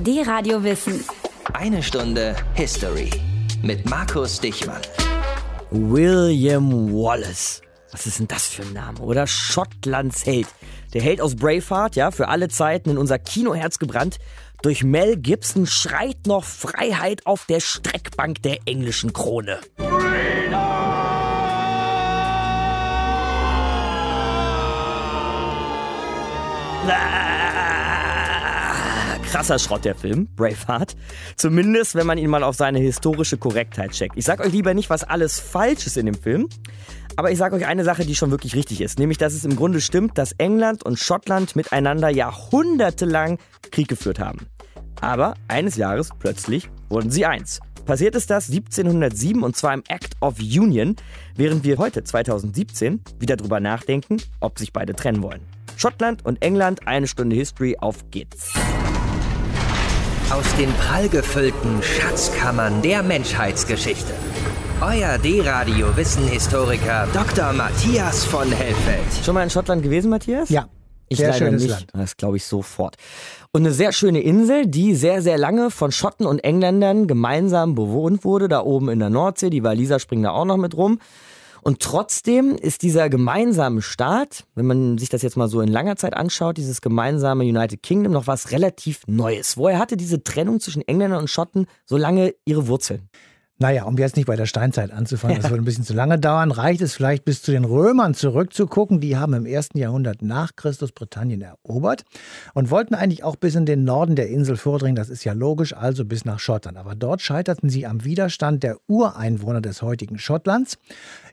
Die Radio Wissen. Eine Stunde History mit Markus Dichmann. William Wallace. Was ist denn das für ein Name? Oder Schottlands Held. Der Held aus Braveheart, ja, für alle Zeiten in unser Kinoherz gebrannt. Durch Mel Gibson schreit noch Freiheit auf der Streckbank der englischen Krone. Ah, krasser Schrott der Film, Braveheart. Zumindest, wenn man ihn mal auf seine historische Korrektheit checkt. Ich sag euch lieber nicht, was alles falsch ist in dem Film, aber ich sage euch eine Sache, die schon wirklich richtig ist. Nämlich, dass es im Grunde stimmt, dass England und Schottland miteinander jahrhundertelang Krieg geführt haben. Aber eines Jahres plötzlich wurden sie eins. Passiert ist das 1707 und zwar im Act of Union, während wir heute 2017 wieder drüber nachdenken, ob sich beide trennen wollen. Schottland und England, eine Stunde History, auf geht's. Aus den prallgefüllten Schatzkammern der Menschheitsgeschichte. Euer D-Radio Wissenhistoriker Dr. Matthias von Hellfeld. Schon mal in Schottland gewesen, Matthias? Ja. Ich Sehr leider schönes nicht. Land. Das glaube ich sofort. Und eine sehr schöne Insel, die sehr, sehr lange von Schotten und Engländern gemeinsam bewohnt wurde, da oben in der Nordsee. Die Waliser springen da auch noch mit rum. Und trotzdem ist dieser gemeinsame Staat, wenn man sich das jetzt mal so in langer Zeit anschaut, dieses gemeinsame United Kingdom noch was relativ Neues. Woher hatte diese Trennung zwischen Engländern und Schotten so lange ihre Wurzeln? Naja, um jetzt nicht bei der Steinzeit anzufangen, das würde ein bisschen zu lange dauern, reicht es vielleicht bis zu den Römern zurückzugucken. Die haben im ersten Jahrhundert nach Christus Britannien erobert und wollten eigentlich auch bis in den Norden der Insel vordringen. Das ist ja logisch, also bis nach Schottland. Aber dort scheiterten sie am Widerstand der Ureinwohner des heutigen Schottlands.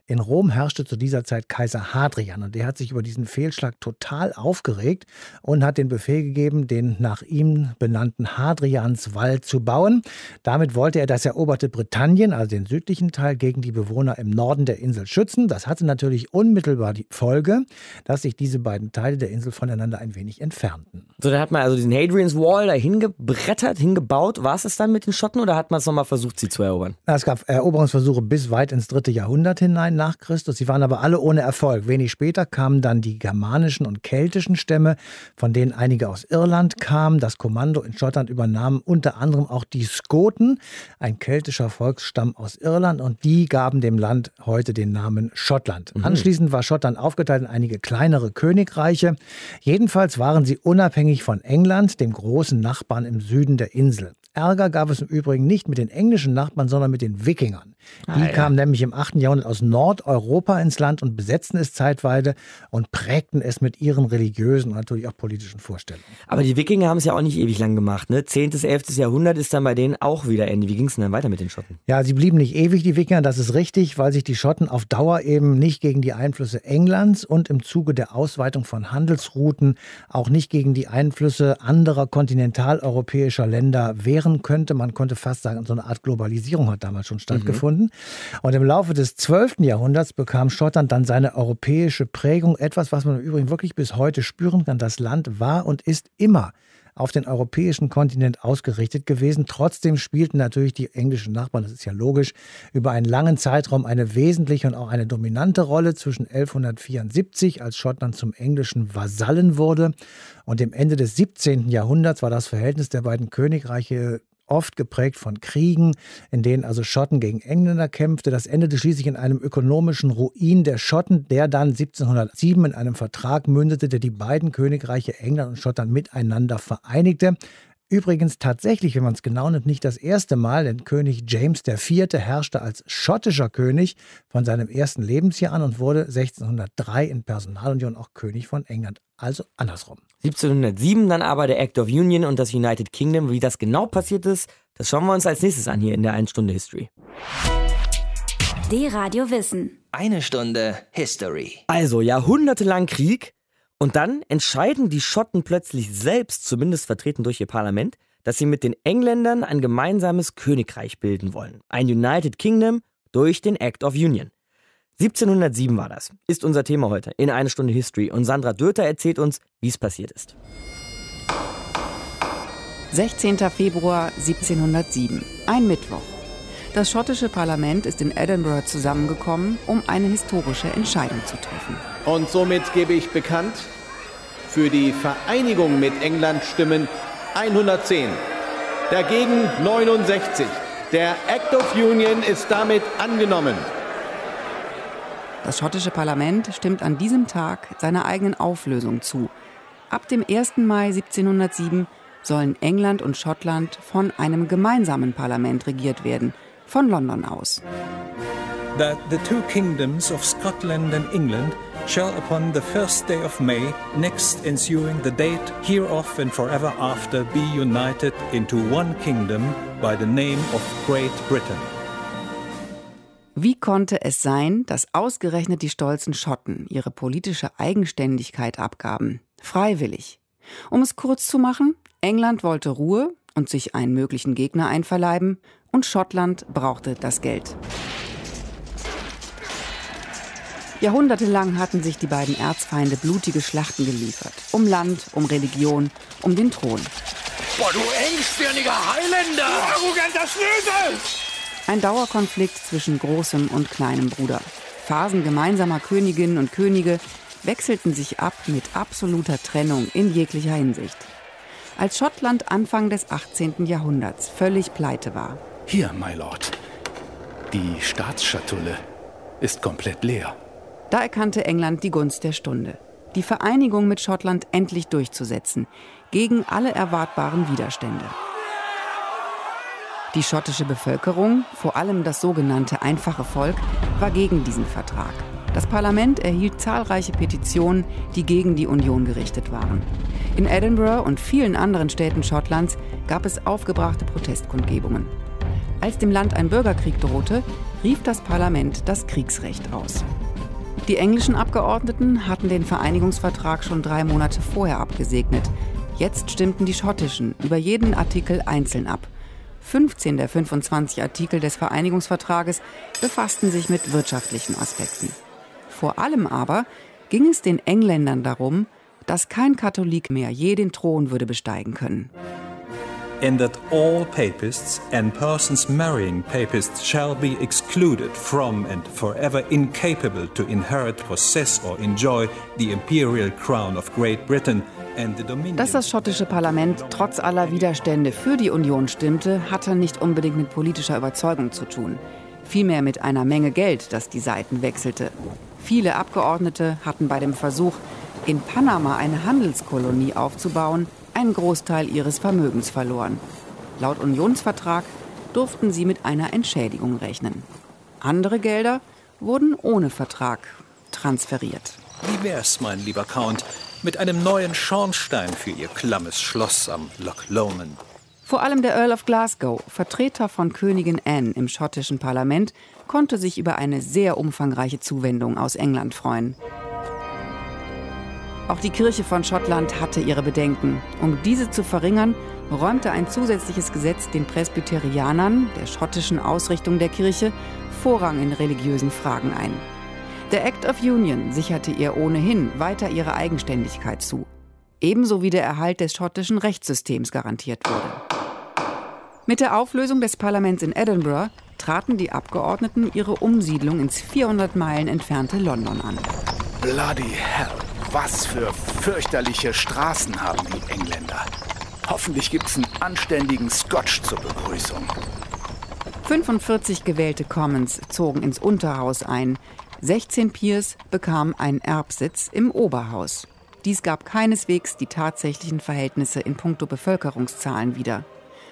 In Rom herrschte zu dieser Zeit Kaiser Hadrian und der hat sich über diesen Fehlschlag total aufgeregt und hat den Befehl gegeben, den nach ihm benannten Hadrianswall zu bauen. Damit wollte er das eroberte Britannien, also den südlichen Teil, gegen die Bewohner im Norden der Insel schützen. Das hatte natürlich unmittelbar die Folge, dass sich diese beiden Teile der Insel voneinander ein wenig entfernten. So, dann hat man also diesen Hadrian's Wall da hingebrettert, hingebaut. War es das dann mit den Schotten oder hat man es nochmal versucht, sie zu erobern? Es gab Eroberungsversuche bis weit ins dritte Jahrhundert hinein nach Christus. Sie waren aber alle ohne Erfolg. Wenig später kamen dann die germanischen und keltischen Stämme, von denen einige aus Irland kamen. Das Kommando in Schottland übernahmen unter anderem auch die Skoten, ein keltischer Volksstamm aus Irland, und die gaben dem Land heute den Namen Schottland. Anschließend war Schottland aufgeteilt in einige kleinere Königreiche. Jedenfalls waren sie unabhängig von England, dem großen Nachbarn im Süden der Insel. Ärger gab es im Übrigen nicht mit den englischen Nachbarn, sondern mit den Wikingern. Die Ah, ja. kamen nämlich im 8. Jahrhundert aus Nordeuropa ins Land und besetzten es zeitweise und prägten es mit ihren religiösen und natürlich auch politischen Vorstellungen. Aber die Wikinger haben es ja auch nicht ewig lang gemacht. Ne? 10. bis 11. Jahrhundert ist dann bei denen auch wieder Ende. Wie ging es denn dann weiter mit den Schotten? Ja, sie blieben nicht ewig, die Wikinger, das ist richtig, weil sich die Schotten auf Dauer eben nicht gegen die Einflüsse Englands und im Zuge der Ausweitung von Handelsrouten auch nicht gegen die Einflüsse anderer kontinentaleuropäischer Länder wehren könnte. Man konnte fast sagen, so eine Art Globalisierung hat damals schon stattgefunden. Und im Laufe des 12. Jahrhunderts bekam Schottland dann seine europäische Prägung, etwas, was man im Übrigen wirklich bis heute spüren kann. Das Land war und ist immer auf den europäischen Kontinent ausgerichtet gewesen. Trotzdem spielten natürlich die englischen Nachbarn, das ist ja logisch, über einen langen Zeitraum eine wesentliche und auch eine dominante Rolle zwischen 1174, als Schottland zum englischen Vasallen wurde, und dem Ende des 17. Jahrhunderts war das Verhältnis der beiden Königreiche oft geprägt von Kriegen, in denen also Schotten gegen Engländer kämpfte. Das endete schließlich in einem ökonomischen Ruin der Schotten, der dann 1707 in einem Vertrag mündete, der die beiden Königreiche England und Schottland miteinander vereinigte. Übrigens tatsächlich, wenn man es genau nimmt, nicht das erste Mal, denn König James IV. herrschte als schottischer König von seinem ersten Lebensjahr an und wurde 1603 in Personalunion auch König von England. Also andersrum. 1707 dann aber der Act of Union und das United Kingdom. Wie das genau passiert ist, das schauen wir uns als nächstes an hier in der 1 Stunde History. D-Radio Wissen. Eine Stunde History. Also jahrhundertelang Krieg und dann entscheiden die Schotten plötzlich selbst, zumindest vertreten durch ihr Parlament, dass sie mit den Engländern ein gemeinsames Königreich bilden wollen. Ein United Kingdom durch den Act of Union. 1707 war das. Ist unser Thema heute in eine Stunde History. Und Sandra Döter erzählt uns, wie es passiert ist. 16. Februar 1707, ein Mittwoch. Das schottische Parlament ist in Edinburgh zusammengekommen, um eine historische Entscheidung zu treffen. Und somit gebe ich bekannt, für die Vereinigung mit England stimmen 110. dagegen 69. Der Act of Union ist damit angenommen. Das schottische Parlament stimmt an diesem Tag seiner eigenen Auflösung zu. Ab dem 1. Mai 1707 sollen England und Schottland von einem gemeinsamen Parlament regiert werden, von London aus. That the two kingdoms of Scotland and England shall upon the first day of May next ensuing the date hereof and forever after be united into one kingdom by the name of Great Britain. Wie konnte es sein, dass ausgerechnet die stolzen Schotten ihre politische Eigenständigkeit abgaben? Freiwillig. Um es kurz zu machen, England wollte Ruhe und sich einen möglichen Gegner einverleiben, und Schottland brauchte das Geld. Jahrhundertelang hatten sich die beiden Erzfeinde blutige Schlachten geliefert. Um Land, um Religion, um den Thron. Boah, du engstirniger Highlander! Du arroganter Schnösel! Ein Dauerkonflikt zwischen großem und kleinem Bruder. Phasen gemeinsamer Königinnen und Könige wechselten sich ab mit absoluter Trennung in jeglicher Hinsicht. Als Schottland Anfang des 18. Jahrhunderts völlig pleite war. Hier, my Lord. Die Staatsschatulle ist komplett leer. Da erkannte England die Gunst der Stunde. Die Vereinigung mit Schottland endlich durchzusetzen, gegen alle erwartbaren Widerstände. Die schottische Bevölkerung, vor allem das sogenannte einfache Volk, war gegen diesen Vertrag. Das Parlament erhielt zahlreiche Petitionen, die gegen die Union gerichtet waren. In Edinburgh und vielen anderen Städten Schottlands gab es aufgebrachte Protestkundgebungen. Als dem Land ein Bürgerkrieg drohte, rief das Parlament das Kriegsrecht aus. Die englischen Abgeordneten hatten den Vereinigungsvertrag schon drei Monate vorher abgesegnet. Jetzt stimmten die schottischen über jeden Artikel einzeln ab. 15 der 25 Artikel des Vereinigungsvertrages befassten sich mit wirtschaftlichen Aspekten. Vor allem aber ging es den Engländern darum, dass kein Katholik mehr je den Thron würde besteigen können. And that all papists and persons marrying papists shall be excluded from and forever incapable to inherit, possess or enjoy the imperial crown of Great Britain dass das schottische Parlament trotz aller Widerstände für die Union stimmte, hatte nicht unbedingt mit politischer Überzeugung zu tun. Vielmehr mit einer Menge Geld, das die Seiten wechselte. Viele Abgeordnete hatten bei dem Versuch, in Panama eine Handelskolonie aufzubauen, einen Großteil ihres Vermögens verloren. Laut Unionsvertrag durften sie mit einer Entschädigung rechnen. Andere Gelder wurden ohne Vertrag transferiert. Wie wär's, mein lieber Count, mit einem neuen Schornstein für ihr klammes Schloss am Loch Lomond. Vor allem der Earl of Glasgow, Vertreter von Königin Anne im schottischen Parlament, konnte sich über eine sehr umfangreiche Zuwendung aus England freuen. Auch die Kirche von Schottland hatte ihre Bedenken. Um diese zu verringern, räumte ein zusätzliches Gesetz den Presbyterianern, der schottischen Ausrichtung der Kirche, Vorrang in religiösen Fragen ein. Der Act of Union sicherte ihr ohnehin weiter ihre Eigenständigkeit zu, ebenso wie der Erhalt des schottischen Rechtssystems garantiert wurde. Mit der Auflösung des Parlaments in Edinburgh traten die Abgeordneten ihre Umsiedlung ins 400 Meilen entfernte London an. Bloody hell, was für fürchterliche Straßen haben die Engländer. Hoffentlich gibt's einen anständigen Scotch zur Begrüßung. 45 gewählte Commons zogen ins Unterhaus ein, 16 Peers bekamen einen Erbsitz im Oberhaus. Dies gab keineswegs die tatsächlichen Verhältnisse in puncto Bevölkerungszahlen wieder.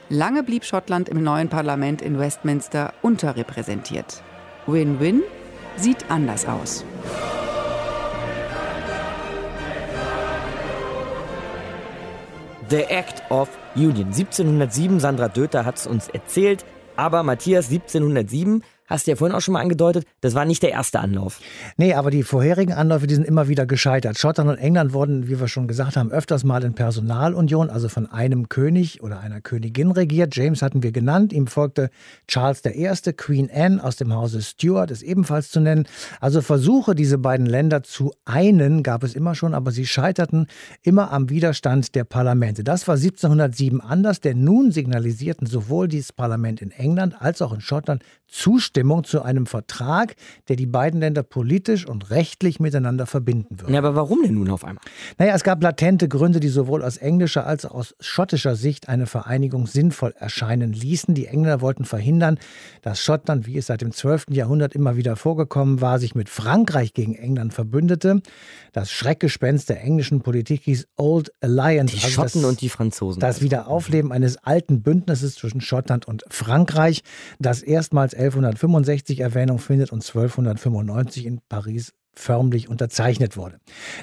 Lange blieb Schottland im neuen Parlament in Westminster unterrepräsentiert. Win-Win sieht anders aus. The Act of Union. 1707, Sandra Döter hat es uns erzählt. Aber Matthias, 1707 hast du ja vorhin auch schon mal angedeutet, das war nicht der erste Anlauf. Nee, aber die vorherigen Anläufe, die sind immer wieder gescheitert. Schottland und England wurden, wie wir schon gesagt haben, öfters mal in Personalunion, also von einem König oder einer Königin regiert. James hatten wir genannt. Ihm folgte Charles I., Queen Anne aus dem Hause Stuart ist ebenfalls zu nennen. Also Versuche, diese beiden Länder zu einen, gab es immer schon, aber sie scheiterten immer am Widerstand der Parlamente. Das war 1707 anders, denn nun signalisierten sowohl dieses Parlament in England als auch in Schottland Zustimmung Zustimmung zu einem Vertrag, der die beiden Länder politisch und rechtlich miteinander verbinden würde. Ja, aber warum denn nun auf einmal? Naja, es gab latente Gründe, die sowohl aus englischer als auch aus schottischer Sicht eine Vereinigung sinnvoll erscheinen ließen. Die Engländer wollten verhindern, dass Schottland, wie es seit dem 12. Jahrhundert immer wieder vorgekommen war, sich mit Frankreich gegen England verbündete. Das Schreckgespenst der englischen Politik hieß Old Alliance. Die also Schotten das, und die Franzosen. das Wiederaufleben eines alten Bündnisses zwischen Schottland und Frankreich, das erstmals 1165 Erwähnung findet und 1295 in Paris förmlich unterzeichnet wurde.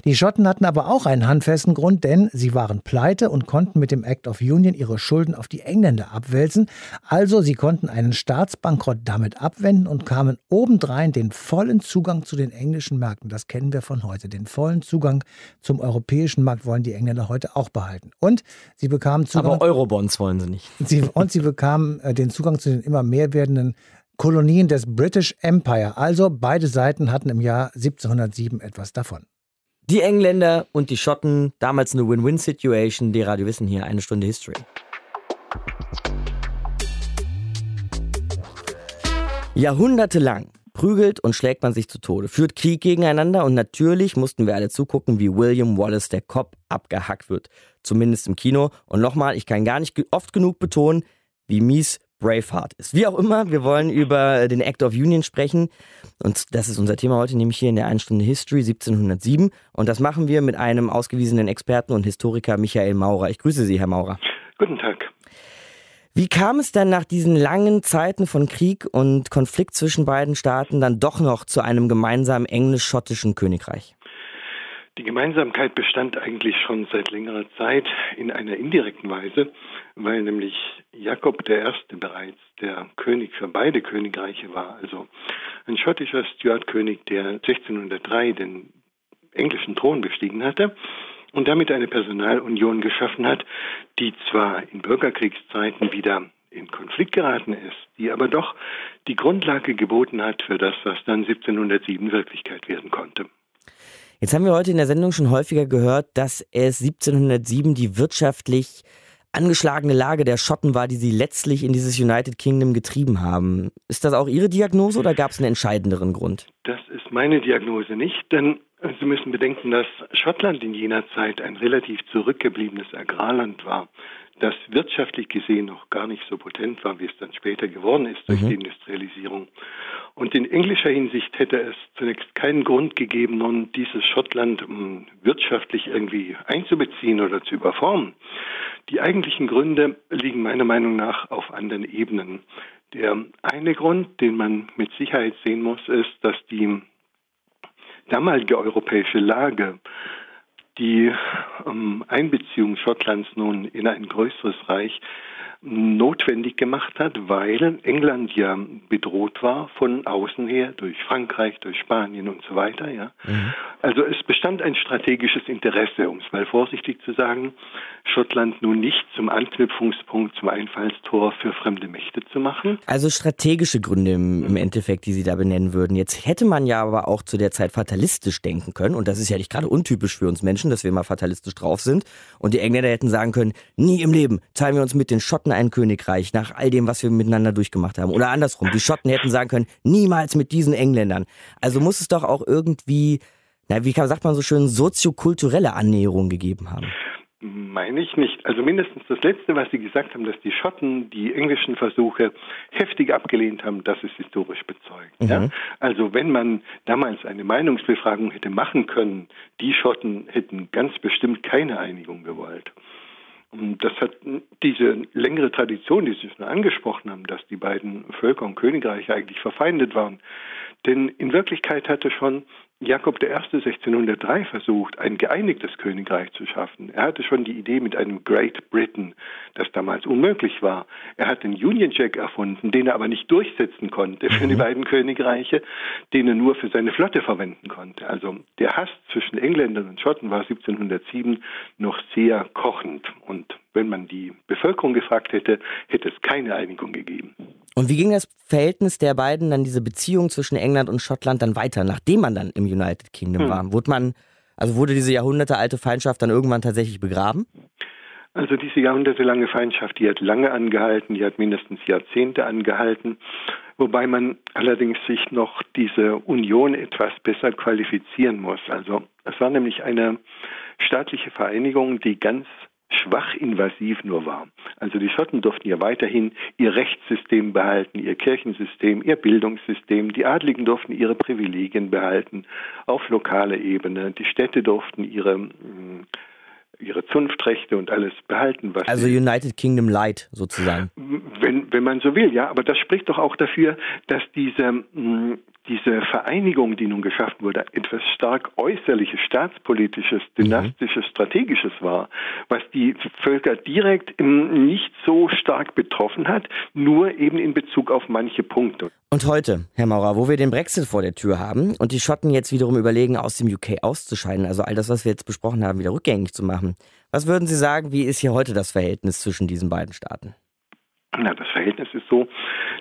Die Schotten hatten aber auch einen handfesten Grund, denn sie waren pleite und konnten mit dem Act of Union ihre Schulden auf die Engländer abwälzen. Also sie konnten einen Staatsbankrott damit abwenden und kamen obendrein den vollen Zugang zu den englischen Märkten. Das kennen wir von heute. Den vollen Zugang zum europäischen Markt wollen die Engländer heute auch behalten. Und sie bekamen Zugang. aber Eurobonds wollen sie nicht. Sie, und sie bekamen äh, den Zugang zu den immer mehr werdenden Kolonien des British Empire. Also beide Seiten hatten im Jahr 1707 etwas davon. Die Engländer und die Schotten, damals eine Win-Win-Situation. Die Radio Wissen hier, eine Stunde History. Jahrhundertelang prügelt und schlägt man sich zu Tode, führt Krieg gegeneinander und natürlich mussten wir alle zugucken, wie William Wallace der Kopf abgehackt wird. Zumindest im Kino. Und nochmal, ich kann gar nicht oft genug betonen, wie mies Braveheart ist. Wie auch immer, wir wollen über den Act of Union sprechen. Und das ist unser Thema heute, nämlich hier in der 1 Stunde History 1707. Und das machen wir mit einem ausgewiesenen Experten und Historiker Michael Maurer. Ich grüße Sie, Herr Maurer. Guten Tag. Wie kam es dann nach diesen langen Zeiten von Krieg und Konflikt zwischen beiden Staaten dann doch noch zu einem gemeinsamen englisch-schottischen Königreich? Die Gemeinsamkeit bestand eigentlich schon seit längerer Zeit in einer indirekten Weise, weil nämlich Jakob I. bereits der König für beide Königreiche war, also ein schottischer Stuart-König, der 1603 den englischen Thron bestiegen hatte und damit eine Personalunion geschaffen hat, die zwar in Bürgerkriegszeiten wieder in Konflikt geraten ist, die aber doch die Grundlage geboten hat für das, was dann 1707 Wirklichkeit werden konnte. Jetzt haben wir heute in der Sendung schon häufiger gehört, dass es 1707 die wirtschaftlich angeschlagene Lage der Schotten war, die sie letztlich in dieses United Kingdom getrieben haben. Ist das auch Ihre Diagnose oder gab es einen entscheidenderen Grund? Das ist meine Diagnose nicht, denn Sie müssen bedenken, dass Schottland in jener Zeit ein relativ zurückgebliebenes Agrarland war das wirtschaftlich gesehen noch gar nicht so potent war, wie es dann später geworden ist durch mhm. die Industrialisierung. Und in englischer Hinsicht hätte es zunächst keinen Grund gegeben, nun dieses Schottland um, wirtschaftlich irgendwie einzubeziehen oder zu überformen. Die eigentlichen Gründe liegen meiner Meinung nach auf anderen Ebenen. Der eine Grund, den man mit Sicherheit sehen muss, ist, dass die damalige europäische Lage die ähm, Einbeziehung Schottlands nun in ein größeres Reich notwendig gemacht hat, weil England ja bedroht war von außen her durch Frankreich, durch Spanien und so weiter. Ja. Mhm. Also es bestand ein strategisches Interesse, um es mal vorsichtig zu sagen, Schottland nun nicht zum Anknüpfungspunkt, zum Einfallstor für fremde Mächte zu machen. Also strategische Gründe im, im Endeffekt, die Sie da benennen würden. Jetzt hätte man ja aber auch zu der Zeit fatalistisch denken können und das ist ja nicht gerade untypisch für uns Menschen, dass wir mal fatalistisch drauf sind und die Engländer hätten sagen können, nie im Leben teilen wir uns mit den Schotten Schotten ein Königreich nach all dem, was wir miteinander durchgemacht haben. Oder andersrum, die Schotten hätten sagen können, niemals mit diesen Engländern. Also muss es doch auch irgendwie, na, wie sagt man so schön, soziokulturelle Annäherung gegeben haben. Meine ich nicht. Also mindestens das Letzte, was Sie gesagt haben, dass die Schotten die englischen Versuche heftig abgelehnt haben, das ist historisch bezeugt. Mhm. Ja? Also wenn man damals eine Meinungsbefragung hätte machen können, die Schotten hätten ganz bestimmt keine Einigung gewollt. Und das hat diese längere Tradition, die Sie schon angesprochen haben, dass die beiden Völker und Königreiche eigentlich verfeindet waren. Denn in Wirklichkeit hatte schon Jakob I. 1603 versucht, ein geeinigtes Königreich zu schaffen. Er hatte schon die Idee mit einem Great Britain, das damals unmöglich war. Er hat den Union Jack erfunden, den er aber nicht durchsetzen konnte für die mhm. beiden Königreiche, den er nur für seine Flotte verwenden konnte. Also der Hass zwischen Engländern und Schotten war 1707 noch sehr kochend. Und wenn man die Bevölkerung gefragt hätte, hätte es keine Einigung gegeben. Und wie ging das Verhältnis der beiden, dann diese Beziehung zwischen England und Schottland dann weiter, nachdem man dann im United Kingdom hm. war? Wurde man, also wurde diese jahrhundertealte Feindschaft dann irgendwann tatsächlich begraben? Also diese jahrhundertelange Feindschaft, die hat lange angehalten, die hat mindestens Jahrzehnte angehalten. wobei man allerdings sich noch diese Union etwas besser qualifizieren muss. Also es war nämlich eine staatliche Vereinigung, die ganz schwach invasiv nur war. Also die Schotten durften ja weiterhin ihr Rechtssystem behalten, ihr Kirchensystem, ihr Bildungssystem. Die Adligen durften ihre Privilegien behalten auf lokaler Ebene. Die Städte durften ihre mm, ihre Zunftrechte und alles behalten. Was also United Kingdom Light sozusagen. Wenn, wenn man so will, ja. Aber das spricht doch auch dafür, dass diese, mm, diese Vereinigung, die nun geschaffen wurde, etwas stark äußerliches, staatspolitisches, mhm. dynastisches, strategisches war, was die Völker direkt nicht so stark betroffen hat, nur eben in Bezug auf manche Punkte. Und heute, Herr Maurer, wo wir den Brexit vor der Tür haben und die Schotten jetzt wiederum überlegen, aus dem UK auszuscheiden, also all das, was wir jetzt besprochen haben, wieder rückgängig zu machen, was würden Sie sagen, wie ist hier heute das Verhältnis zwischen diesen beiden Staaten? Na, das Verhältnis ist so,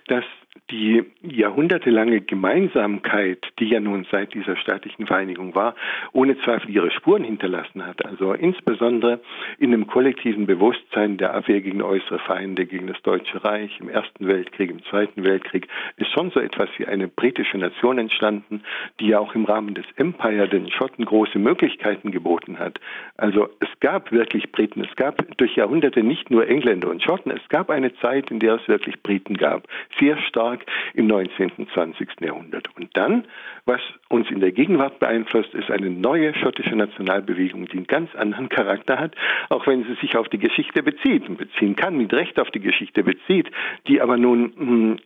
dass die jahrhundertelange Gemeinsamkeit, die ja nun seit dieser staatlichen Vereinigung war, ohne Zweifel ihre Spuren hinterlassen hat. Also insbesondere in dem kollektiven Bewusstsein der Abwehr gegen äußere Feinde, gegen das Deutsche Reich im Ersten Weltkrieg, im Zweiten Weltkrieg, ist schon so etwas wie eine britische Nation entstanden, die ja auch im Rahmen des Empire den Schotten große Möglichkeiten geboten hat. Also es gab wirklich Briten, es gab durch Jahrhunderte nicht nur Engländer und Schotten, es gab eine Zeit, in der es wirklich Briten gab. Sehr stark stark im 19. und 20. Jahrhundert. Und dann, was uns in der Gegenwart beeinflusst, ist eine neue schottische Nationalbewegung, die einen ganz anderen Charakter hat, auch wenn sie sich auf die Geschichte bezieht und beziehen kann, mit Recht auf die Geschichte bezieht, die aber nun, hm,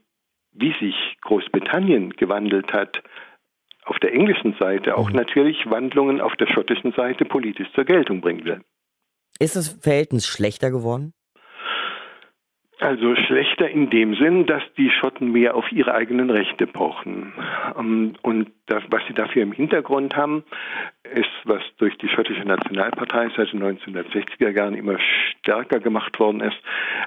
wie sich Großbritannien gewandelt hat, auf der englischen Seite auch mhm. natürlich Wandlungen auf der schottischen Seite politisch zur Geltung bringen will. Ist das Verhältnis schlechter geworden? Also schlechter in dem Sinn, dass die Schotten mehr auf ihre eigenen Rechte pochen. Ähm, und das, was sie dafür im Hintergrund haben, ist, was durch die schottische Nationalpartei seit den 1960er Jahren immer stärker gemacht worden ist,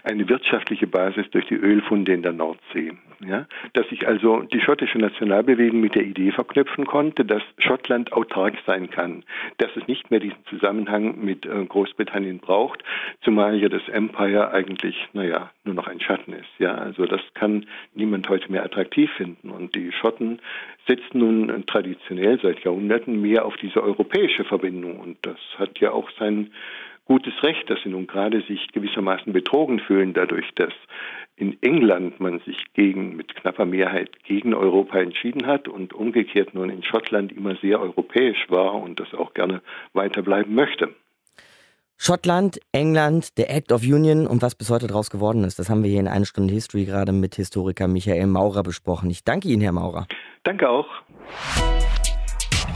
eine wirtschaftliche Basis durch die Ölfunde in der Nordsee. Ja? Dass sich also die schottische Nationalbewegung mit der Idee verknüpfen konnte, dass Schottland autark sein kann, dass es nicht mehr diesen Zusammenhang mit äh, Großbritannien braucht, zumal ja das Empire eigentlich, naja, nur noch ein Schatten ist. Ja, also das kann niemand heute mehr attraktiv finden. Und die Schotten setzen nun traditionell seit Jahrhunderten mehr auf diese europäische Verbindung. Und das hat ja auch sein gutes Recht, dass sie nun gerade sich gewissermaßen betrogen fühlen, dadurch, dass in England man sich gegen, mit knapper Mehrheit gegen Europa entschieden hat und umgekehrt nun in Schottland immer sehr europäisch war und das auch gerne weiterbleiben möchte. Schottland, England, der Act of Union und was bis heute daraus geworden ist, das haben wir hier in einer Stunde History gerade mit Historiker Michael Maurer besprochen. Ich danke Ihnen, Herr Maurer. Danke auch.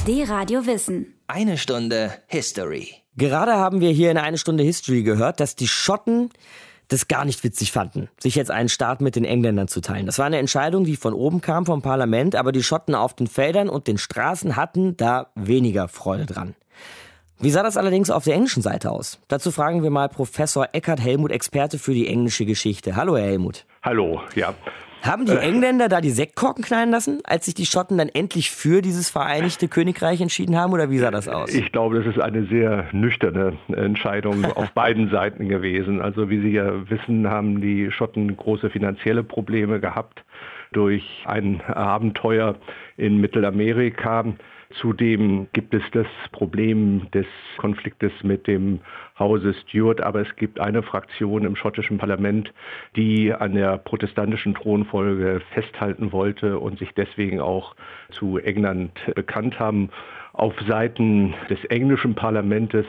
D-Radio Wissen. Eine Stunde History. Gerade haben wir hier in eine Stunde History gehört, dass die Schotten das gar nicht witzig fanden, sich jetzt einen Staat mit den Engländern zu teilen. Das war eine Entscheidung, die von oben kam, vom Parlament, aber die Schotten auf den Feldern und den Straßen hatten da weniger Freude dran. Wie sah das allerdings auf der englischen Seite aus? Dazu fragen wir mal Professor Eckhard Helmut, Experte für die englische Geschichte. Hallo, Herr Helmut. Hallo, ja. Haben die äh. Engländer da die Sektkorken knallen lassen, als sich die Schotten dann endlich für dieses Vereinigte Königreich entschieden haben, oder wie sah das aus? Ich glaube, das ist eine sehr nüchterne Entscheidung auf beiden Seiten gewesen. Also wie Sie ja wissen, haben die Schotten große finanzielle Probleme gehabt durch ein Abenteuer in Mittelamerika Zudem gibt es das Problem des Konfliktes mit dem Hause Stuart, aber es gibt eine Fraktion im schottischen Parlament, die an der protestantischen Thronfolge festhalten wollte und sich deswegen auch zu England bekannt haben. Auf Seiten des englischen Parlaments,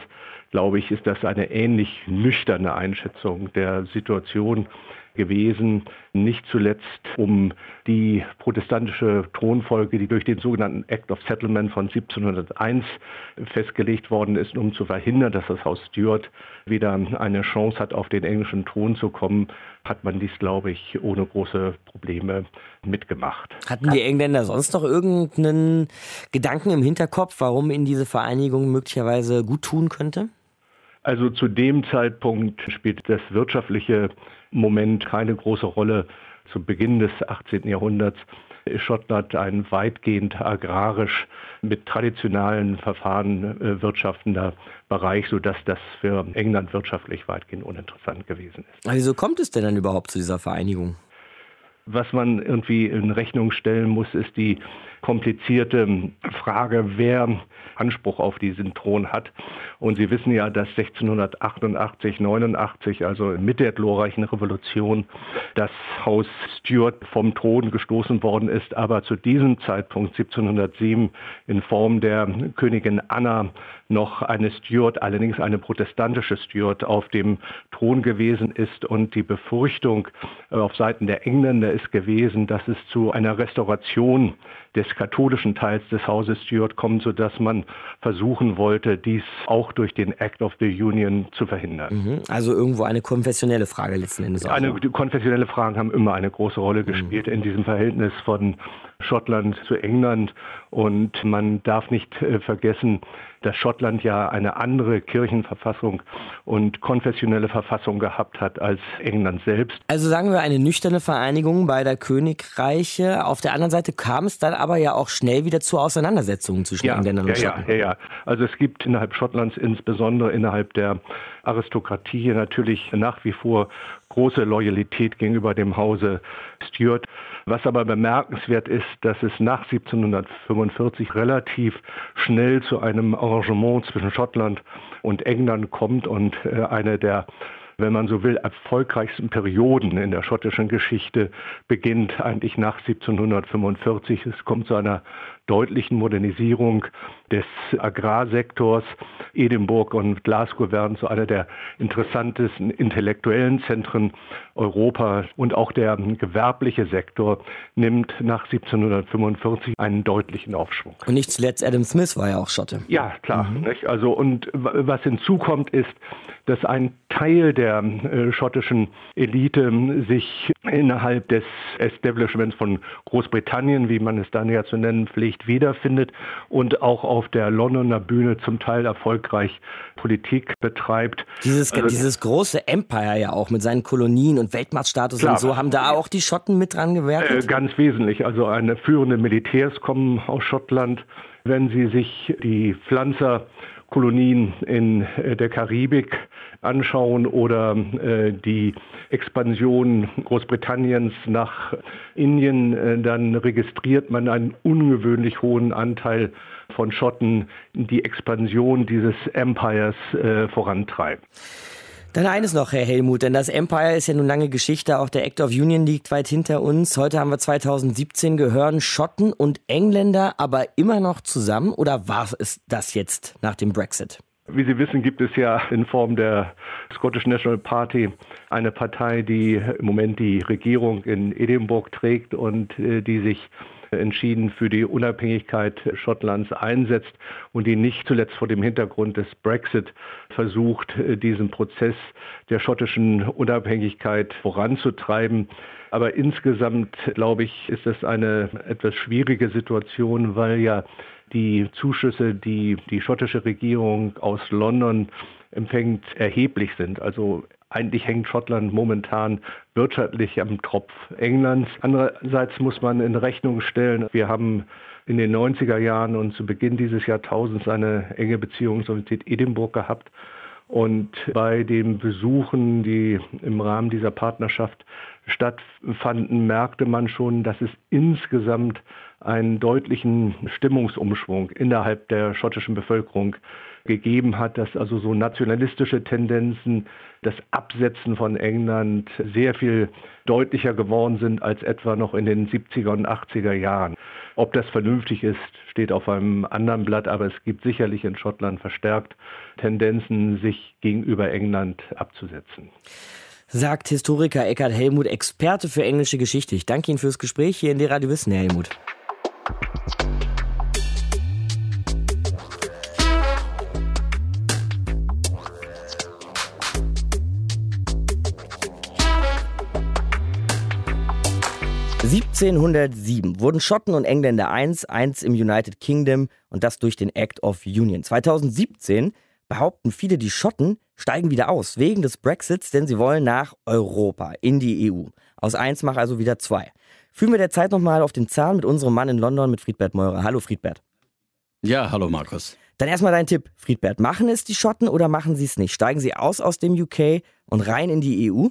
glaube ich, ist das eine ähnlich nüchterne Einschätzung der Situation gewesen, nicht zuletzt um die protestantische Thronfolge, die durch den sogenannten Act of Settlement von 1701 festgelegt worden ist, um zu verhindern, dass das Haus Stuart wieder eine Chance hat, auf den englischen Thron zu kommen, hat man dies, glaube ich, ohne große Probleme mitgemacht. Hatten die Engländer sonst noch irgendeinen Gedanken im Hinterkopf, warum ihnen diese Vereinigung möglicherweise gut tun könnte? Also zu dem Zeitpunkt spielt das wirtschaftliche Moment keine große Rolle. Zu Beginn des 18. Jahrhunderts ist Schottland ein weitgehend agrarisch mit traditionellen Verfahren äh, wirtschaftender Bereich, sodass das für England wirtschaftlich weitgehend uninteressant gewesen ist. Aber wieso kommt es denn dann überhaupt zu dieser Vereinigung? Was man irgendwie in Rechnung stellen muss, ist die komplizierte Frage, wer Anspruch auf diesen Thron hat. Und Sie wissen ja, dass 1688, 89, also mit der glorreichen Revolution, das Haus Stuart vom Thron gestoßen worden ist, aber zu diesem Zeitpunkt 1707 in Form der Königin Anna noch eine Stuart, allerdings eine protestantische Stuart, auf dem Thron gewesen ist. Und die Befürchtung auf Seiten der Engländer ist gewesen, dass es zu einer Restauration des katholischen Teils des Hauses Stuart kommt, sodass man versuchen wollte, dies auch durch den Act of the Union zu verhindern. Mhm. Also irgendwo eine konfessionelle Frage letzten Endes. Auch. Eine, konfessionelle Fragen haben immer eine große Rolle gespielt mhm. in diesem Verhältnis von Schottland zu England. Und man darf nicht äh, vergessen, dass Schottland ja eine andere Kirchenverfassung und konfessionelle Verfassung gehabt hat als England selbst. Also sagen wir eine nüchterne Vereinigung beider Königreiche. Auf der anderen Seite kam es dann aber ja auch schnell wieder zu Auseinandersetzungen zwischen ja, Engländern und ja, Schotten. Ja, ja, ja. Also es gibt innerhalb Schottlands, insbesondere innerhalb der Aristokratie, natürlich nach wie vor große Loyalität gegenüber dem Hause Stuart. Was aber bemerkenswert ist, dass es nach 1745 relativ schnell zu einem Arrangement zwischen Schottland und England kommt und äh, eine der wenn man so will, erfolgreichsten Perioden in der schottischen Geschichte beginnt eigentlich nach 1745. Es kommt zu einer deutlichen Modernisierung des Agrarsektors. Edinburgh und Glasgow werden zu einer der interessantesten intellektuellen Zentren Europas und auch der gewerbliche Sektor nimmt nach 1745 einen deutlichen Aufschwung. Und nicht zuletzt Adam Smith war ja auch Schotte. Ja, klar. Mhm. Also und was hinzukommt ist, dass ein Teil der äh, schottischen Elite sich innerhalb des Establishments von Großbritannien, wie man es dann ja zu nennen pflegt, wiederfindet und auch auf der Londoner Bühne zum Teil erfolgreich Politik betreibt. Dieses, also, dieses große Empire ja auch mit seinen Kolonien und Weltmachtstatus klar, und so, haben da auch die Schotten mit dran gewerkt? Äh, ganz wesentlich. Also eine führende Militärs kommen aus Schottland. Wenn Sie sich die Pflanzer Kolonien in äh, der Karibik anschauen oder äh, die Expansion Großbritanniens nach Indien, äh, dann registriert man einen ungewöhnlich hohen Anteil von Schotten, die Expansion dieses Empires vorantreibt. Dann eines noch, Herr Helmut, denn das Empire ist ja nun lange Geschichte, auch der Act of Union liegt weit hinter uns. Heute haben wir 2017, gehören Schotten und Engländer aber immer noch zusammen oder war es das jetzt nach dem Brexit? Wie Sie wissen, gibt es ja in Form der Scottish National Party eine Partei, die im Moment die Regierung in Edinburgh trägt und äh, die sich entschieden für die Unabhängigkeit Schottlands einsetzt und die nicht zuletzt vor dem Hintergrund des Brexit versucht, diesen Prozess der schottischen Unabhängigkeit voranzutreiben. Aber insgesamt, glaube ich, ist es eine etwas schwierige Situation, weil ja die Zuschüsse, die die schottische Regierung aus London empfängt, erheblich sind. Also eigentlich hängt Schottland momentan wirtschaftlich am Tropf Englands. Andererseits muss man in Rechnung stellen, wir haben in den 90er Jahren und zu Beginn dieses Jahrtausends eine enge Beziehung zur Universität Edinburgh gehabt. Und bei den Besuchen, die im Rahmen dieser Partnerschaft stattfanden, merkte man schon, dass es insgesamt einen deutlichen Stimmungsumschwung innerhalb der schottischen Bevölkerung gegeben hat, dass also so nationalistische Tendenzen, das Absetzen von England sehr viel deutlicher geworden sind als etwa noch in den 70er und 80er Jahren. Ob das vernünftig ist, steht auf einem anderen Blatt, aber es gibt sicherlich in Schottland verstärkt Tendenzen, sich gegenüber England abzusetzen sagt Historiker Eckhard Helmut, Experte für englische Geschichte. Ich danke Ihnen fürs Gespräch hier in der Radio Wissen, Herr Helmut. 1707 wurden Schotten und Engländer eins, eins im United Kingdom und das durch den Act of Union. 2017 behaupten viele, die Schotten steigen wieder aus wegen des Brexits, denn sie wollen nach Europa, in die EU. Aus eins macht also wieder zwei. Fühlen wir der Zeit nochmal auf den Zahn mit unserem Mann in London, mit Friedbert Meurer. Hallo Friedbert. Ja, hallo Markus. Dann erstmal dein Tipp, Friedbert. Machen es die Schotten oder machen sie es nicht? Steigen sie aus aus dem UK und rein in die EU?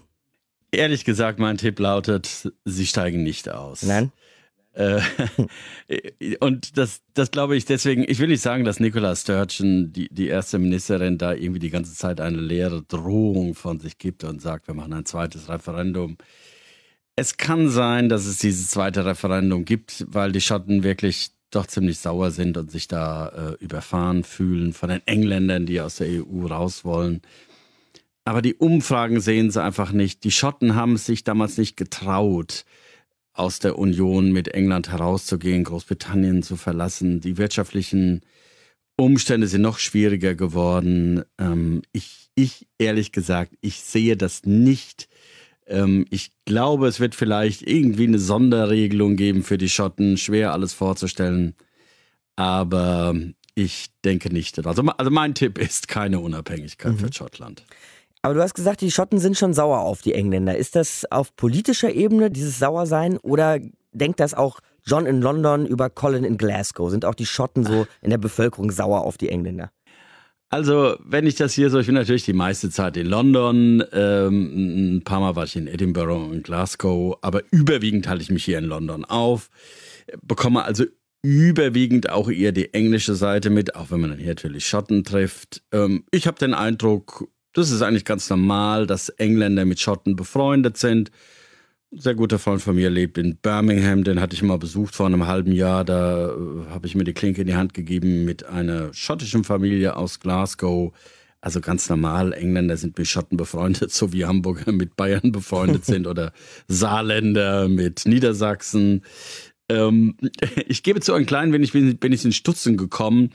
Ehrlich gesagt, mein Tipp lautet, sie steigen nicht aus. Nein. Äh, und das, das glaube ich deswegen, ich will nicht sagen, dass Nicola Sturgeon, die, die erste Ministerin, da irgendwie die ganze Zeit eine leere Drohung von sich gibt und sagt, wir machen ein zweites Referendum. Es kann sein, dass es dieses zweite Referendum gibt, weil die Schotten wirklich doch ziemlich sauer sind und sich da äh, überfahren fühlen von den Engländern, die aus der EU raus wollen. Aber die Umfragen sehen sie einfach nicht. Die Schotten haben es sich damals nicht getraut, aus der Union mit England herauszugehen, Großbritannien zu verlassen. Die wirtschaftlichen Umstände sind noch schwieriger geworden. Ähm, ich, ich, ehrlich gesagt, ich sehe das nicht. Ähm, ich glaube, es wird vielleicht irgendwie eine Sonderregelung geben für die Schotten. Schwer alles vorzustellen. Aber ich denke nicht. Also, also mein Tipp ist keine Unabhängigkeit mhm. für Schottland. Aber du hast gesagt, die Schotten sind schon sauer auf die Engländer. Ist das auf politischer Ebene, dieses Sauersein, oder denkt das auch John in London über Colin in Glasgow? Sind auch die Schotten so in der Bevölkerung sauer auf die Engländer? Also, wenn ich das hier so, ich bin natürlich die meiste Zeit in London, ähm, ein paar Mal war ich in Edinburgh und Glasgow, aber überwiegend halte ich mich hier in London auf, bekomme also überwiegend auch eher die englische Seite mit, auch wenn man dann hier natürlich Schotten trifft. Ähm, ich habe den Eindruck, das ist eigentlich ganz normal, dass Engländer mit Schotten befreundet sind. Ein sehr guter Freund von mir lebt in Birmingham, den hatte ich mal besucht vor einem halben Jahr. Da äh, habe ich mir die Klinke in die Hand gegeben mit einer schottischen Familie aus Glasgow. Also ganz normal, Engländer sind mit Schotten befreundet, so wie Hamburger mit Bayern befreundet sind oder Saarländer mit Niedersachsen. Ähm, ich gebe zu, ein klein wenig bin, bin ich in Stutzen gekommen.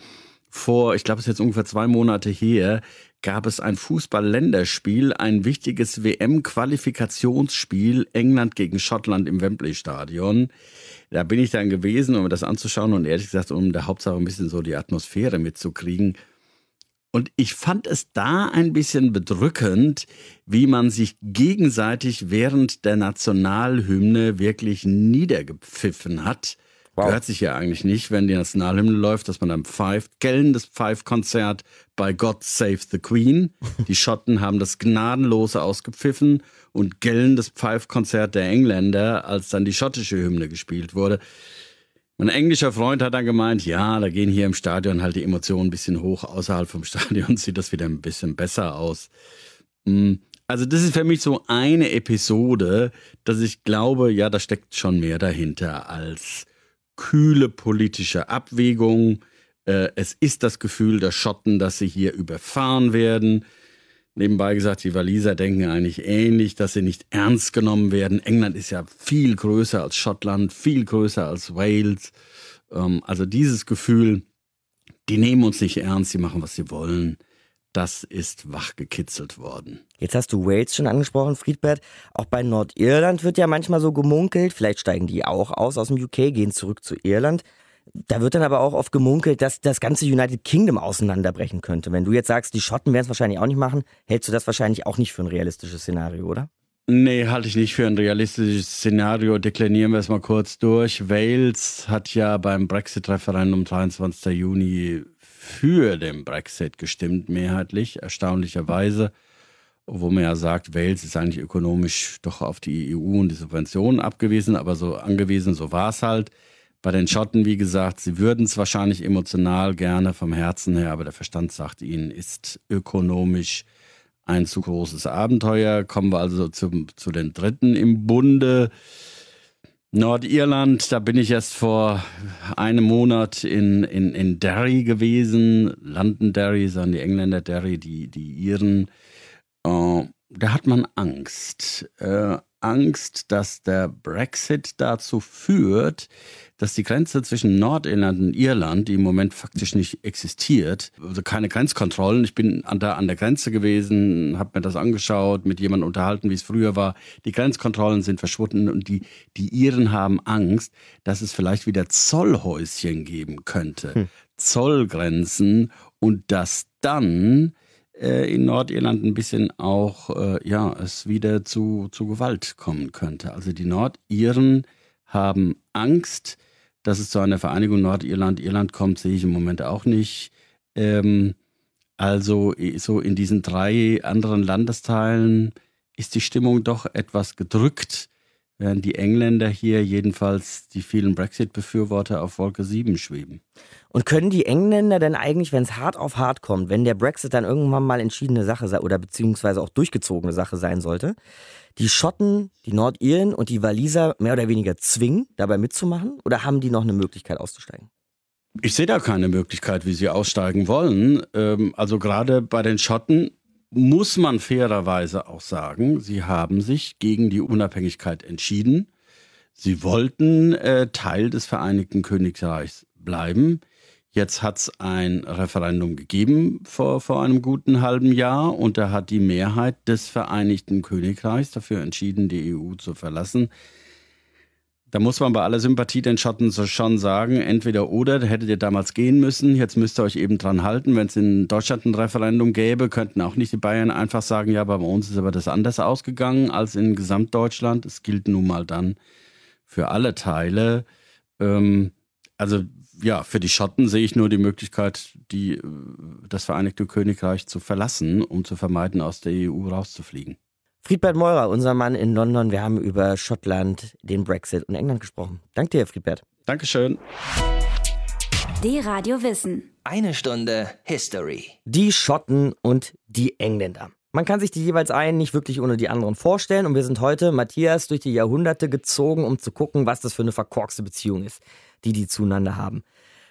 Vor, ich glaube, es ist jetzt ungefähr zwei Monate her, gab es ein Fußball-Länderspiel, ein wichtiges WM-Qualifikationsspiel England gegen Schottland im Wembley-Stadion. Da bin ich dann gewesen, um mir das anzuschauen und ehrlich gesagt, um der Hauptsache ein bisschen so die Atmosphäre mitzukriegen. Und ich fand es da ein bisschen bedrückend, wie man sich gegenseitig während der Nationalhymne wirklich niedergepfiffen hat. Wow. Gehört sich ja eigentlich nicht, wenn die Nationalhymne läuft, dass man dann pfeift. Gellendes Pfeifkonzert bei God Save the Queen. Die Schotten haben das gnadenlose ausgepfiffen und gellendes Pfeifkonzert der Engländer, als dann die schottische Hymne gespielt wurde. Mein englischer Freund hat dann gemeint, ja, da gehen hier im Stadion halt die Emotionen ein bisschen hoch. Außerhalb vom Stadion sieht das wieder ein bisschen besser aus. Hm, also das ist für mich so eine Episode, dass ich glaube, ja, da steckt schon mehr dahinter als kühle politische Abwägung. Äh, es ist das Gefühl der Schotten, dass sie hier überfahren werden. Nebenbei gesagt, die Waliser denken eigentlich ähnlich, dass sie nicht ernst genommen werden. England ist ja viel größer als Schottland, viel größer als Wales. Ähm, also dieses Gefühl, die nehmen uns nicht ernst, die machen, was sie wollen das ist wachgekitzelt worden. Jetzt hast du Wales schon angesprochen, Friedbert. Auch bei Nordirland wird ja manchmal so gemunkelt, vielleicht steigen die auch aus aus dem UK, gehen zurück zu Irland. Da wird dann aber auch oft gemunkelt, dass das ganze United Kingdom auseinanderbrechen könnte. Wenn du jetzt sagst, die Schotten werden es wahrscheinlich auch nicht machen, hältst du das wahrscheinlich auch nicht für ein realistisches Szenario, oder? Nee, halte ich nicht für ein realistisches Szenario. Deklinieren wir es mal kurz durch. Wales hat ja beim Brexit-Referendum 23. Juni für den Brexit gestimmt, mehrheitlich, erstaunlicherweise. Wo man ja sagt, Wales ist eigentlich ökonomisch doch auf die EU und die Subventionen abgewiesen, aber so angewiesen, so war es halt. Bei den Schotten, wie gesagt, sie würden es wahrscheinlich emotional gerne vom Herzen her, aber der Verstand sagt ihnen, ist ökonomisch ein zu großes Abenteuer. Kommen wir also zum, zu den Dritten im Bunde. Nordirland, da bin ich erst vor einem Monat in, in, in Derry gewesen. Londonderry, sagen die Engländer Derry, die, die Iren. Äh, da hat man Angst. Äh, Angst, dass der Brexit dazu führt, dass die Grenze zwischen Nordirland und Irland, die im Moment faktisch nicht existiert, also keine Grenzkontrollen. Ich bin an der, an der Grenze gewesen, habe mir das angeschaut, mit jemandem unterhalten, wie es früher war. Die Grenzkontrollen sind verschwunden und die, die Iren haben Angst, dass es vielleicht wieder Zollhäuschen geben könnte. Hm. Zollgrenzen und dass dann in Nordirland ein bisschen auch, äh, ja, es wieder zu, zu Gewalt kommen könnte. Also die Nordiren haben Angst, dass es zu einer Vereinigung Nordirland-Irland kommt, sehe ich im Moment auch nicht. Ähm, also so in diesen drei anderen Landesteilen ist die Stimmung doch etwas gedrückt, während die Engländer hier jedenfalls die vielen Brexit-Befürworter auf Wolke 7 schweben. Und können die Engländer denn eigentlich, wenn es hart auf hart kommt, wenn der Brexit dann irgendwann mal entschiedene Sache sei oder beziehungsweise auch durchgezogene Sache sein sollte, die Schotten, die Nordiren und die Waliser mehr oder weniger zwingen, dabei mitzumachen? Oder haben die noch eine Möglichkeit auszusteigen? Ich sehe da keine Möglichkeit, wie sie aussteigen wollen. Ähm, also gerade bei den Schotten muss man fairerweise auch sagen, sie haben sich gegen die Unabhängigkeit entschieden. Sie wollten äh, Teil des Vereinigten Königreichs bleiben. Jetzt hat es ein Referendum gegeben vor, vor einem guten halben Jahr und da hat die Mehrheit des Vereinigten Königreichs dafür entschieden, die EU zu verlassen. Da muss man bei aller Sympathie den Schotten schon sagen, entweder oder, hättet ihr damals gehen müssen, jetzt müsst ihr euch eben dran halten. Wenn es in Deutschland ein Referendum gäbe, könnten auch nicht die Bayern einfach sagen, ja, bei uns ist aber das anders ausgegangen als in Gesamtdeutschland. Es gilt nun mal dann für alle Teile. Ähm, also ja, für die Schotten sehe ich nur die Möglichkeit, die, äh, das Vereinigte Königreich zu verlassen, um zu vermeiden, aus der EU rauszufliegen. Friedbert Meurer, unser Mann in London. Wir haben über Schottland, den Brexit und England gesprochen. Danke dir, Friedbert. Dankeschön. Die Radio Wissen. Eine Stunde History. Die Schotten und die Engländer. Man kann sich die jeweils einen nicht wirklich ohne die anderen vorstellen und wir sind heute, Matthias, durch die Jahrhunderte gezogen, um zu gucken, was das für eine verkorkste Beziehung ist die die zueinander haben.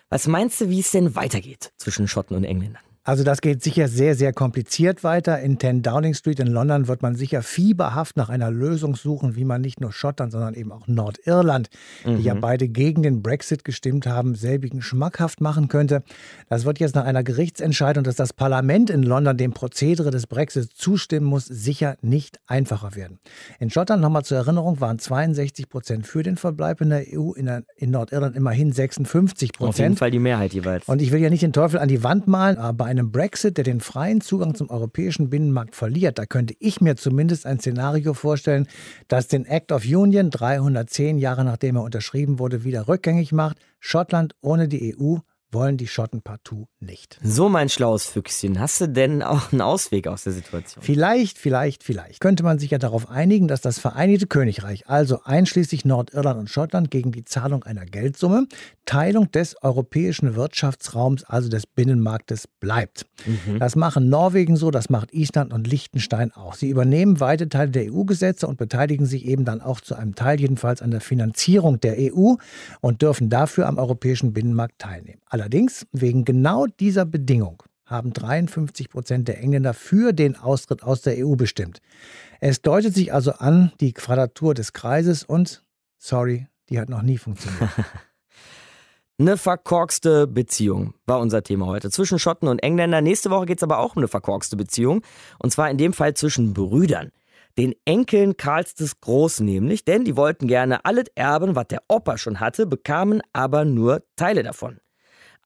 Was meinst du, wie es denn weitergeht zwischen Schotten und Engländern? Also das geht sicher sehr, sehr kompliziert weiter. In 10 Downing Street in London wird man sicher fieberhaft nach einer Lösung suchen, wie man nicht nur Schottland, sondern eben auch Nordirland, mhm. die ja mhm. beide gegen den Brexit gestimmt haben, selbigen schmackhaft machen könnte. Das wird jetzt nach einer Gerichtsentscheidung, dass das Parlament in London dem Prozedere des Brexit zustimmen muss, sicher nicht einfacher werden. In Schottland, nochmal zur Erinnerung, waren 62 Prozent für den Verbleib in der EU, in, der, in Nordirland immerhin 56 Prozent. Auf jeden Fall die Mehrheit jeweils. Und ich will ja nicht den Teufel an die Wand malen, aber einem Brexit, der den freien Zugang zum europäischen Binnenmarkt verliert, da könnte ich mir zumindest ein Szenario vorstellen, das den Act of Union 310 Jahre nachdem er unterschrieben wurde, wieder rückgängig macht. Schottland ohne die EU wollen die Schotten partout nicht. So, mein schlaues Füchschen, hast du denn auch einen Ausweg aus der Situation? Vielleicht, vielleicht, vielleicht. Könnte man sich ja darauf einigen, dass das Vereinigte Königreich, also einschließlich Nordirland und Schottland, gegen die Zahlung einer Geldsumme Teilung des europäischen Wirtschaftsraums, also des Binnenmarktes, bleibt. Mhm. Das machen Norwegen so, das macht Island und Liechtenstein auch. Sie übernehmen weite Teile der EU-Gesetze und beteiligen sich eben dann auch zu einem Teil jedenfalls an der Finanzierung der EU und dürfen dafür am europäischen Binnenmarkt teilnehmen. Allerdings, wegen genau dieser Bedingung haben 53 Prozent der Engländer für den Austritt aus der EU bestimmt. Es deutet sich also an, die Quadratur des Kreises und, sorry, die hat noch nie funktioniert. Eine verkorkste Beziehung war unser Thema heute. Zwischen Schotten und Engländern. Nächste Woche geht es aber auch um eine verkorkste Beziehung. Und zwar in dem Fall zwischen Brüdern. Den Enkeln Karls des Großen nämlich, denn die wollten gerne alles erben, was der Opa schon hatte, bekamen aber nur Teile davon.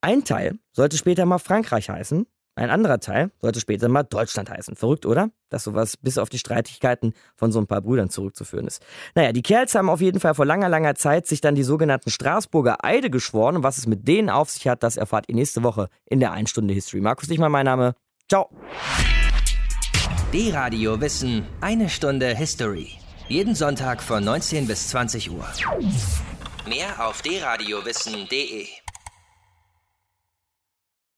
Ein Teil sollte später mal Frankreich heißen, ein anderer Teil sollte später mal Deutschland heißen. Verrückt, oder? Dass sowas bis auf die Streitigkeiten von so ein paar Brüdern zurückzuführen ist. Naja, die Kerls haben auf jeden Fall vor langer, langer Zeit sich dann die sogenannten Straßburger Eide geschworen. Und was es mit denen auf sich hat, das erfahrt ihr nächste Woche in der 1 Stunde History. Markus Dichmann, mein Name. Ciao. D-Radio Wissen, eine Stunde History. Jeden Sonntag von 19 bis 20 Uhr. Mehr auf dradiowissen.de